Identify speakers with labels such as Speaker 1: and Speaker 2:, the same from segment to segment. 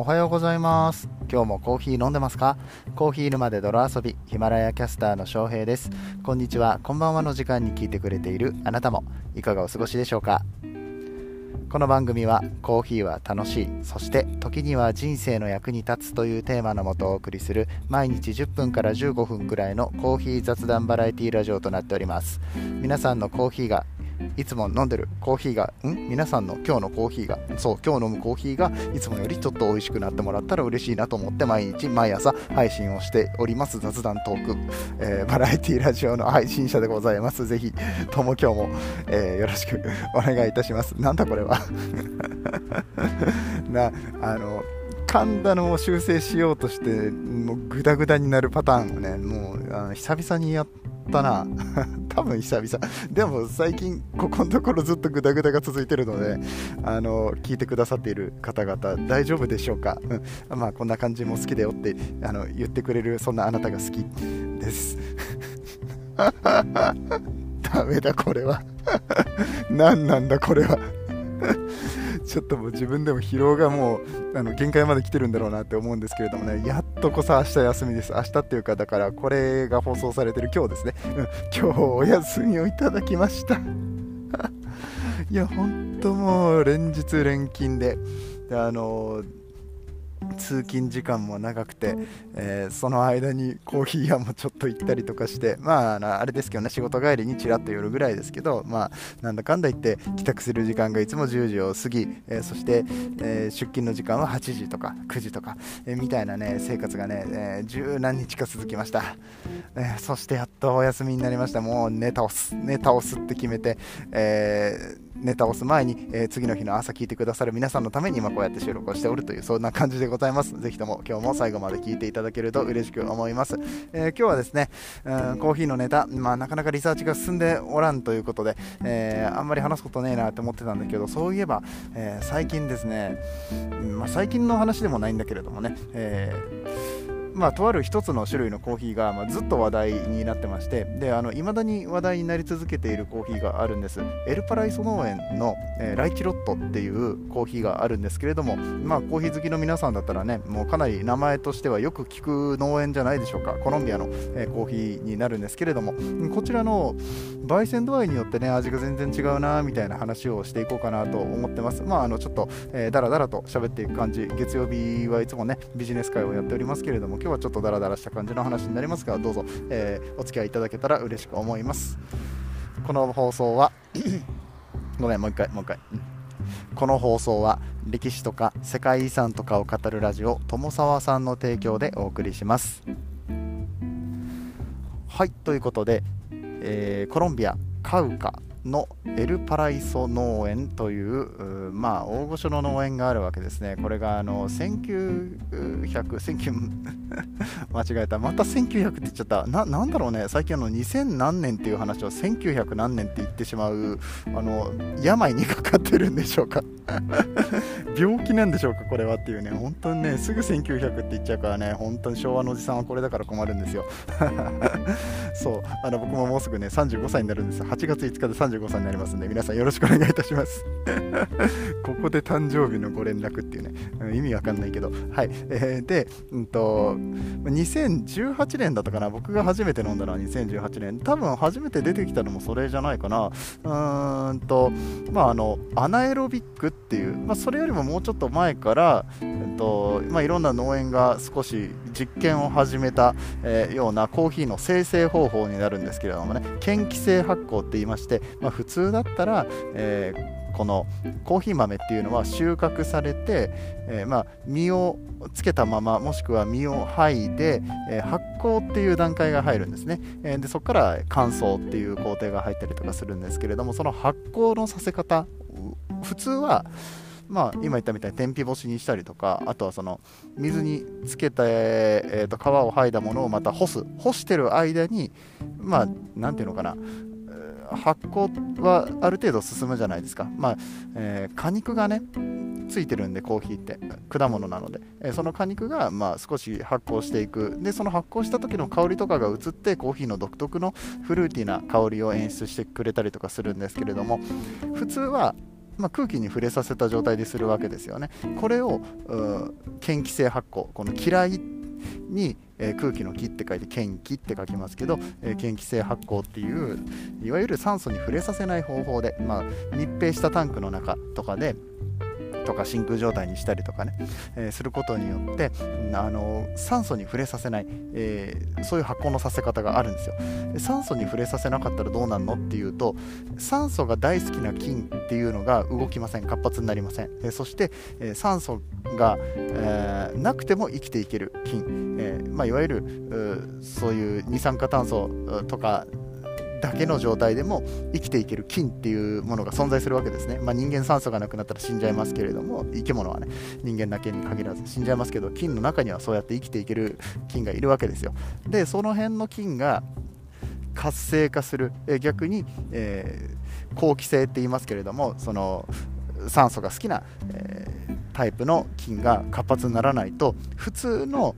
Speaker 1: おはようございます。今日もコーヒー飲んでますか？コーヒー沼で泥遊びヒマラヤキャスターの翔平です。こんにちは。こんばんはの時間に聞いてくれているあなたもいかがお過ごしでしょうか？この番組はコーヒーは楽しいそして時には人生の役に立つというテーマのもとお送りする毎日10分から15分くらいのコーヒー雑談バラエティラジオとなっております。皆さんのコーヒーがいつも飲んでるコーヒーが、ん？皆さんの今日のコーヒーが、そう、今日飲むコーヒーがいつもよりちょっと美味しくなってもらったら嬉しいなと思って毎日毎朝配信をしております雑談トーク、えー、バラエティラジオの配信者でございます。ぜひとも今日も、えー、よろしくお願いいたします。なんだこれは な、あの、噛んだのを修正しようとして、もうグダグダになるパターンをね、もうあの久々にやっ、たな。多分久々。でも最近ここのところずっとグダグダが続いてるのであの聞いてくださっている方々大丈夫でしょうか、うん、まあこんな感じも好きだよってあの言ってくれるそんなあなたが好きです。ダメだこれは。何なんだこれは。ちょっともう自分でも疲労がもうあの限界まで来てるんだろうなって思うんですけれどもね、やっとこそ明日休みです。明日っていうか、だからこれが放送されてる今日ですね。うん、今日お休みをいただきました。いや、ほんともう連日連勤で、であのー通勤時間も長くて、えー、その間にコーヒー屋もちょっと行ったりとかしてまああれですけどね仕事帰りにちらっと寄るぐらいですけどまあなんだかんだ言って帰宅する時間がいつも10時を過ぎ、えー、そして、えー、出勤の時間は8時とか9時とか、えみたいなね生活がね、え十何日か続きました、えそしてやっとお休みになりました。もう寝倒す寝倒すって決めて、えーネタを押す前に、えー、次の日の朝聞いてくださる皆さんのために今こうやって収録をしておるというそんな感じでございます。ぜひとも今日も最後まで聞いていただけると嬉しく思います。えー、今日はですね、うん、コーヒーのネタ、まあ、なかなかリサーチが進んでおらんということで、えー、あんまり話すことねえなって思ってたんだけど、そういえば、え最近ですね、まあ、最近の話でもないんだけれどもね、えーまあ、とある一つの種類のコーヒーが、まあ、ずっと話題になってましてであの未だに話題になり続けているコーヒーがあるんです。エルパライソ農園の、えー、ライチロットっていうコーヒーがあるんですけれども、まあ、コーヒー好きの皆さんだったらねもうかなり名前としてはよく聞く農園じゃないでしょうか。コロンビアの、えー、コーヒーになるんですけれどもこちらの焙煎度合いによってね味が全然違うなみたいな話をしていこうかなと思ってます。まああのちょっと、えー、だらだらと喋っていく感じ。月曜日はいつもねビジネス会をやっておりますけれども日はちょっとダラダラした感じの話になりますがどうぞ、えー、お付き合いいただけたら嬉しく思います。この放送は ごめんもう一回もう一回、うん、この放送は歴史とか世界遺産とかを語るラジオ友沢さんの提供でお送りします。はいということで、えー、コロンビアカウカのエルパライソ農園というまあ大御所の農園があるわけですね。これがあの1900 1900 間違えた。また1900って言っちゃった。ななんだろうね。最近あの2000何年っていう話を1900何年って言ってしまうあの病にかかってるんでしょうか。病気なんでしょうかこれはっていうね。本当にねすぐ1900って言っちゃうからね。本当に昭和のおじさんはこれだから困るんですよ。そう。あの僕ももうすぐね35歳になるんですよ。8月5日で35歳になりますんで皆さんよろしくお願いいたします。ここで誕生日のご連絡っていうね、意味わかんないけど。はい、えー、で、うんと2018年だったかな。僕が初めて飲んだのは2018年。多分初めて出てきたのもそれじゃないかな。うーんとまああのアナエロビックっていう、まあ、それよりももうちょっと前から、とまあ、いろんな農園が少し実験を始めた、えー、ようなコーヒーの生成方法になるんですけれどもね嫌気性発酵って言いまして、まあ、普通だったら、えーこのコーヒー豆っていうのは収穫されて、えー、まあ、実をつけたままもしくは実を剥いで、え、発酵っていう段階が入るんですね、え、でそこから乾燥っていう工程が入ったりとかするんですけれどもその発酵のさせ方普通はまあ、今言ったみたいに天日干しにしたりとかあとはその水につけた、えー、と皮を剥いだものをまた干す。干してる間にまあ何ていうのかな。発酵はある程度進むじゃないですか、まあえー、果肉がねついてるんでコーヒーって。果物なので、えー、その果肉がまあ少し発酵していく。でその発酵した時の香りとかが移ってコーヒーの独特のフルーティーな香りを演出してくれたりとかするんですけれども普通はまあ、空気に触れさせた状態でするわけですよね。これを嫌気性発酵この嫌いに、えー、空気の気って書いて嫌気って書きますけど、えー、嫌気性発酵っていういわゆる酸素に触れさせない方法で、まあ、密閉したタンクの中とかでとか真空状態にしたりとかね、えー、することによってあの酸素に触れさせない、えー、そういう発酵のさせ方があるんですよ。酸素に触れさせなかったらどうなるのっていうと酸素が大好きな菌っていうのが動きません。活発になりません、えー、そして、え酸素が、えなくても生きていける菌、えまあ、いわゆるそういう二酸化炭素とかだけの状態でも生きていける菌っていうものが存在するわけですね、まあ、人間酸素がなくなったら死んじゃいますけれども生き物はね人間だけに限らず死んじゃいますけど菌の中にはそうやって生きていける菌がいるわけですよ。でその辺の菌が活性化する。え逆に、えー、好気性って言いますけれどもその酸素が好きな、えー、タイプの菌が活発にならないと普通の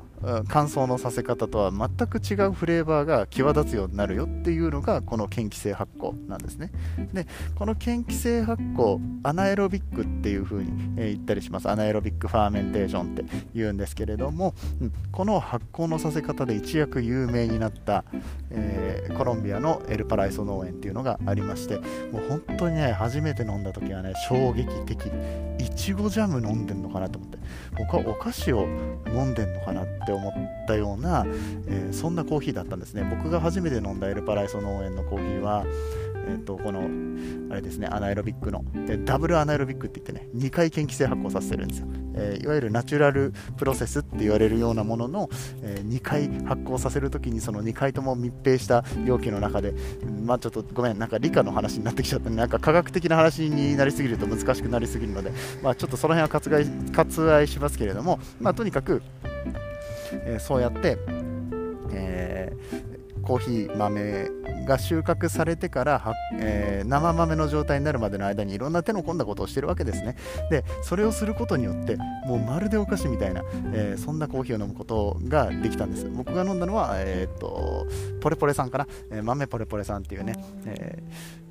Speaker 1: 乾燥のさせ方とは全く違うフレーバーが際立つようになるよっていうのがこの嫌気性発酵なんですね。でこの嫌気性発酵アナエロビックっていう風に、言ったりします。 anaerobic fermentation って言うんですけれども、この発酵のさせ方で一躍有名になった、えー、コロンビアのエルパライソ農園っていうのがありましてもう本当にね初めて飲んだ時はね衝撃的。いちごジャム飲んでんのかなと思って。僕はお菓子を飲んでんのかなってって思ったような、えー、そんなコーヒーだったんですね。僕が初めて飲んだエルパライソ農園のコーヒーはえーと、このあれですねアナエロビックのダブルアナエロビックって言ってね2回嫌気性発酵させてるんですよ、えー、いわゆるナチュラルプロセスって言われるようなものの、えー、2回発酵させるときにその2回とも密閉した容器の中でまあちょっとごめんなんか理科の話になってきちゃったなんか科学的な話になりすぎると難しくなりすぎるのでまあちょっとその辺は割愛割愛しますけれどもまあとにかくえ、そうやって、え、コーヒー豆が収穫されてからえー、生豆の状態になるまでの間にいろんな手の込んだことをしてるわけですね。でそれをすることによってもうまるでお菓子みたいな、えー、そんなコーヒーを飲むことができたんです。僕が飲んだのは、えー、っとポレポレさんかな、え豆ポレポレさんっていうね、えー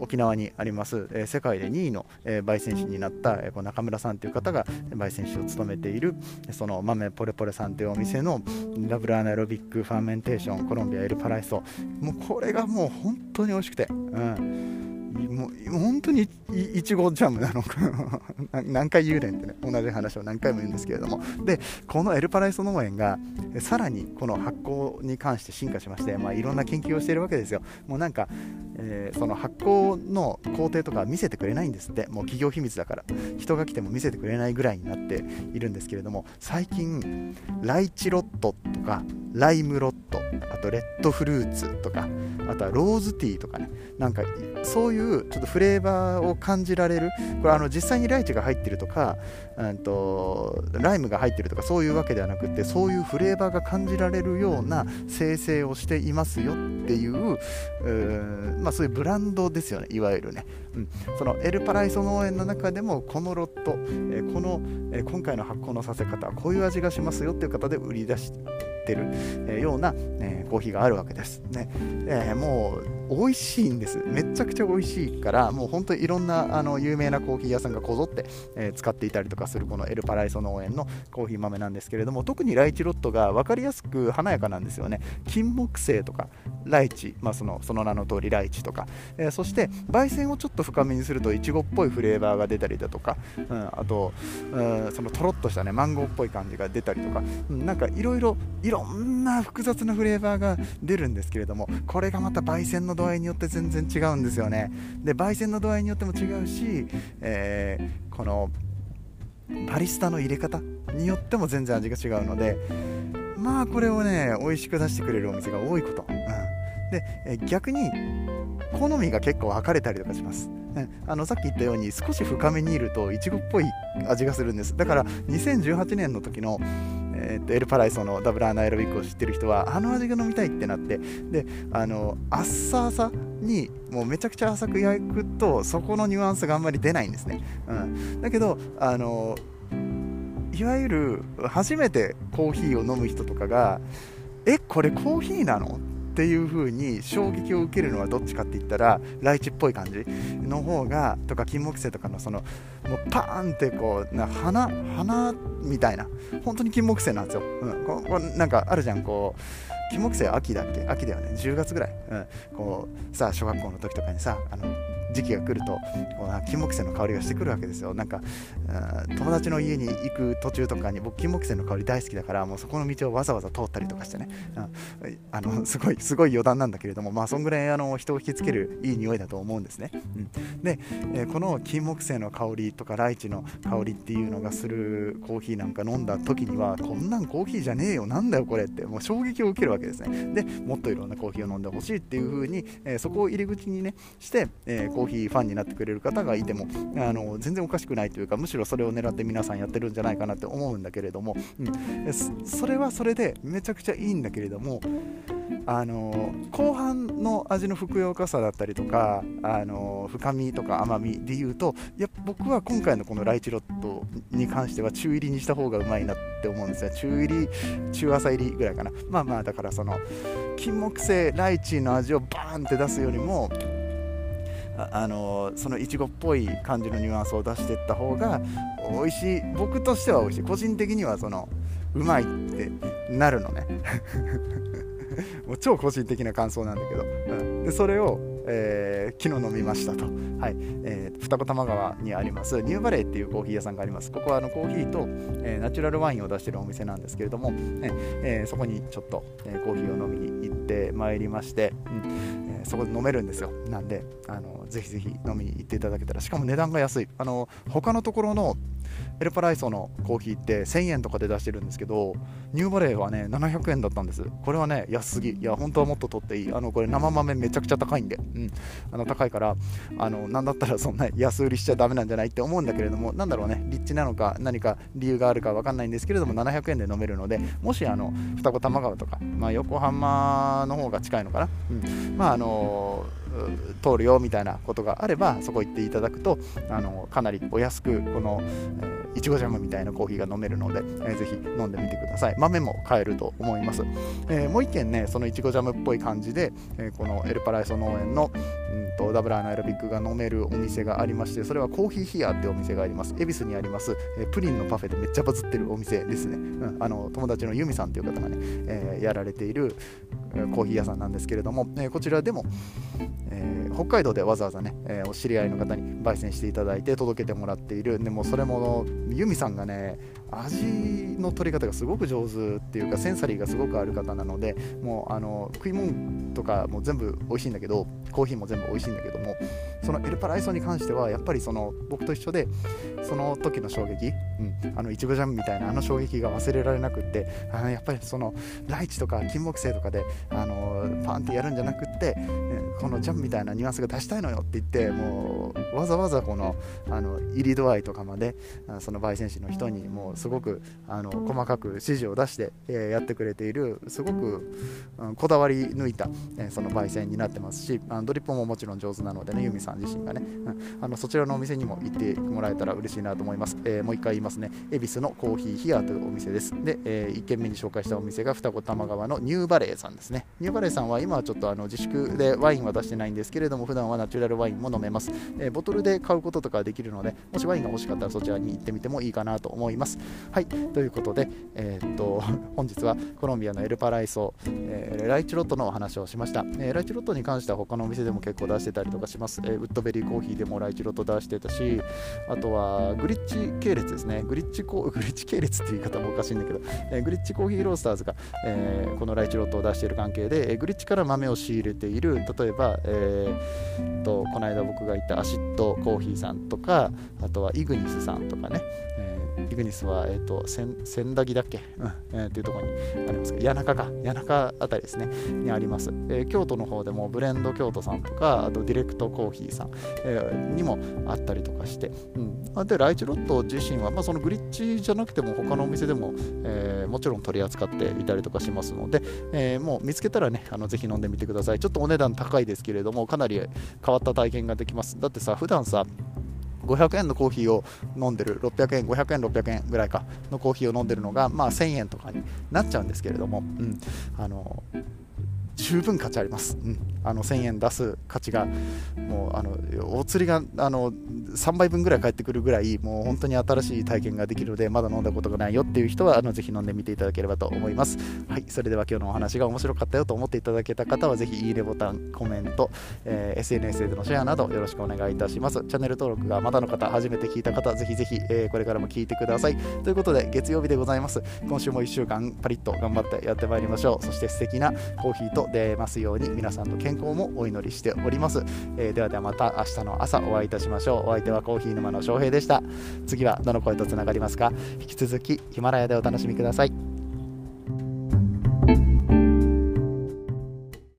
Speaker 1: 沖縄にあります、え世界で2位の、え焙煎士になった、えこ中村さんという方が焙煎士を務めているその豆ポレポレさんというお店のダブルアナロビックファーメンテーションコロンビアエルパライソもうこれがもう本当に美味しくて、うん。もう本当にいちごジャムなのか。何回言うねんってね同じ話を何回も言うんですけれども。でこのエルパライソ農園がさらにこの発酵に関して進化しまして、まあ、いろんな研究をしているわけですよ。もうなんか、えー、その発酵の工程とか見せてくれないんですって。もう企業秘密だから。人が来ても見せてくれないぐらいになっているんですけれども最近ライチロットとかライムロットあとレッドフルーツとかあとはローズティーとかね。なんかそういうちょっとフレーバーを感じられる。これあの実際にライチが入ってるとか、うんと、ライムが入ってるとかそういうわけではなくてそういうフレーバーが感じられるような生成をしていますよっていう、まあ、そういうブランドですよねいわゆるね、うん、そのエルパライソ農園の中でもこのロット、え、この、え、今回の発酵のさせ方はこういう味がしますよっていう方で売り出してる、え、ような、えコーヒーがあるわけです。ね、えもう美味しいんです。めちゃくちゃ美味しいからもう本当にいろんなあの有名なコーヒー屋さんがこぞって、えー、使っていたりとかするこのエルパライソ農園のコーヒー豆なんですけれども特にライチロットが分かりやすく華やかなんですよね。金木犀とかライチ、まあ、そのその名の通りライチとか、えー、そして焙煎をちょっと深めにするといちごっぽいフレーバーが出たりだとか、うん、あと、うん、そのとろっとしたねマンゴーっぽい感じが出たりとか、うん、なんかいろいろいろんな複雑なフレーバーが出るんですけれどもこれがまた焙煎の度合いによって全然違うんですよね。で焙煎の度合いによっても違うし、えー、このバリスタの入れ方によっても全然味が違うのでまあこれをね美味しく出してくれるお店が多いこと、うん、で、え逆に好みが結構分かれたりとかします、うん、あのさっき言ったように少し深めにいるといちごっぽい味がするんです。だから2018年の時のえー、とエルパライソのダブルアナエロビックを知ってる人はあの味が飲みたいってなってであのあっさあさにもうめちゃくちゃ浅く焼くとそこのニュアンスがあんまり出ないんですね、うん、だけどあのいわゆる初めてコーヒーを飲む人とかがえこれコーヒーなの？っていう風に衝撃を受けるのはどっちかって言ったらライチっぽい感じの方がとか金木犀とかのそのもうパーンってこうな花花みたいな本当に金木犀なんですよ、うん、ここなんかあるじゃんこう金木犀秋だっけ？秋だよね。10月ぐらい、うん、こうさ小学校の時とかにさあの時期が来るとこう金木犀の香りがしてくるわけですよ。なんか友達の家に行く途中とかに僕金木犀の香り大好きだからもうそこの道をわざわざ通ったりとかしてね、うん、あの すごいすごい余談なんだけれどもまあそんぐらいあの人を引きつけるいい匂いだと思うんですね、うん、で、えー、この金木犀の香りとかライチの香りっていうのがするコーヒーなんか飲んだ時にはこんなんコーヒーじゃねえよなんだよこれってもう衝撃を受けるわけですね。でもっといろんなコーヒーを飲んでほしいっていう風に、えー、そこを入り口にねして、えー、コーヒーコーヒーファンになってくれる方がいてもあの全然おかしくないというかむしろそれを狙って皆さんやってるんじゃないかなって思うんだけれども、うん、それはそれでめちゃくちゃいいんだけれどもあの後半の味のふくよかさだったりとかあの深みとか甘みでいうとや僕は今回のこのライチロットに関しては中入りにした方がうまいなって思うんですよ。中入り中朝入りぐらいかな。まあまあだからその金木犀ライチの味をバーンって出すよりもあのそのいちごっぽい感じのニュアンスを出していった方が美味しい僕としては美味しい。個人的にはそのうまいってなるのね。もう超個人的な感想なんだけど、うん、でそれを、えー、昨日飲みましたと、はい。えー、二子玉川にありますニューバレーっていうコーヒー屋さんがあります。ここはあのコーヒーと、えー、ナチュラルワインを出してるお店なんですけれども、ねえー、そこにちょっと、えー、コーヒーを飲みに行ってまいりまして、うん。そこで飲めるんですよ。なんであのぜひぜひ飲みに行っていただけたら。しかも値段が安い。あの他のところのエルパライソのコーヒーって1000円とかで出してるんですけどニューバレーはね700円だったんです。これはね安すぎ。いや本当はもっと取っていい。あのこれ生豆めちゃくちゃ高いんで、うん、あの高いからあのなんだったらそんな安売りしちゃダメなんじゃないって思うんだけれどもなんだろうね。立地なのか何か理由があるか分かんないんですけれども700円で飲めるのでもしあの双子玉川とか、まあ、横浜の方が近いのかな、うん、まああのの通るよみたいなことがあればそこ行っていただくとあのかなりお安くこの、えー、いちごジャムみたいなコーヒーが飲めるので、えー、ぜひ飲んでみてください。豆も買えると思います、えー、もう一軒ねそのいちごジャムっぽい感じで、えー、このエルパライソ農園の、と、ダブルアナエロビックが飲めるお店がありましてそれはコーヒーヒアってお店があります。恵比寿にあります、え、プリンのパフェでめっちゃバズってるお店ですね、うん、あの友達のユミさんっていう方がね、えー、やられているコーヒー屋さんなんですけれども、え、こちらでも、えー、北海道でわざわざね、えー、お知り合いの方に焙煎していただいて届けてもらっている。でもそれもユミさんがね味の取り方がすごく上手っていうかセンサリーがすごくある方なのでもうあの食い物とかも全部美味しいんだけどコーヒーも全部美味しいんだけどもそのエルパライソに関してはやっぱりその僕と一緒でその時の衝撃、うん、あのいちごジャムみたいなあの衝撃が忘れられなくってあのやっぱりそのライチとか金木犀とかであのパンってやるんじゃなくってこのジャムみたいなニュアンスが出したいのよって言ってもうわざわざこのあの入り度合いとかまでその焙煎士の人にもうすごくあの細かく指示を出して、え、やってくれているすごく、うん、こだわり抜いた、え、その焙煎になってますしあのドリップももちろん上手なのでねユミさん自身がね、うん、あのそちらのお店にも行ってもらえたら嬉しいなと思います、えー、もう一回言いますね。恵比寿のコーヒーヒアというお店です。で、えー、1軒目に紹介したお店が双子玉川のニューバレーさんですね。ニューバレーさんは今はちょっとあの自粛でワインは出してないんですけれども普段はナチュラルワインも飲めます、えー、ボトルで買うこととかできるのでもしワインが欲しかったらそちらに行ってみてもいいかなと思います。はいということで、えー、っと本日はコロンビアのエルパライソ、えー、ライチロットのお話をしました、えー、ライチロットに関しては他のお店でも結構出してたりとかします、えウッドベリーコーヒーでもライチロット出してたしあとはグリッチ系列ですね。グリッチコ グリッチ系列っていう言い方もおかしいんだけど、えグリッチコーヒーロースターズが、えこのライチロットを出している関係で、えグリッチから豆を仕入れている例えば、えー、とこの間僕が行ったアシッドコーヒーさんとかあとはイグニスさんとかね、えイグニスは、えーと、千駄木だっけ、うん。えー、っていうところにありますけど。谷中か。谷中あたりですね。にあります、えー、京都の方でもブレンド京都さんとかあとディレクトコーヒーさん、えー、にもあったりとかして、うん、でライチロット自身は、まあ、そのグリッチじゃなくても他のお店でも、えー、もちろん取り扱っていたりとかしますので、えー、もう見つけたらねあのぜひ飲んでみてください。ちょっとお値段高いですけれどもかなり変わった体験ができます。だってさ普段さ500円のコーヒーを飲んでる600円500円600円ぐらいかのコーヒーを飲んでるのが、まあ、1000円とかになっちゃうんですけれども、うん、あの十分価値あります、うん、あの1000円出す価値がもうあのお釣りがあの3倍分ぐらい返ってくるぐらいもう本当に新しい体験ができるのでまだ飲んだことがないよっていう人はあのぜひ飲んでみていただければと思います。はい。それでは今日のお話が面白かったよと思っていただけた方はぜひいいねボタンコメント、えー、SNS でのシェアなどよろしくお願いいたします。チャンネル登録がまだの方初めて聞いた方ぜひぜひ、えー、これからも聞いてください。ということで月曜日でございます。今週も1週間パリッと頑張ってやってまいりましょう。そして素敵なコーヒーと出ますように皆さんの健康もお祈りしております、えー、ではではまた明日の朝お会いいたしましょう。お相手はコーヒー沼の翔平でした。次はどの声とつながりますか？引き続きヒマラヤでお楽しみください。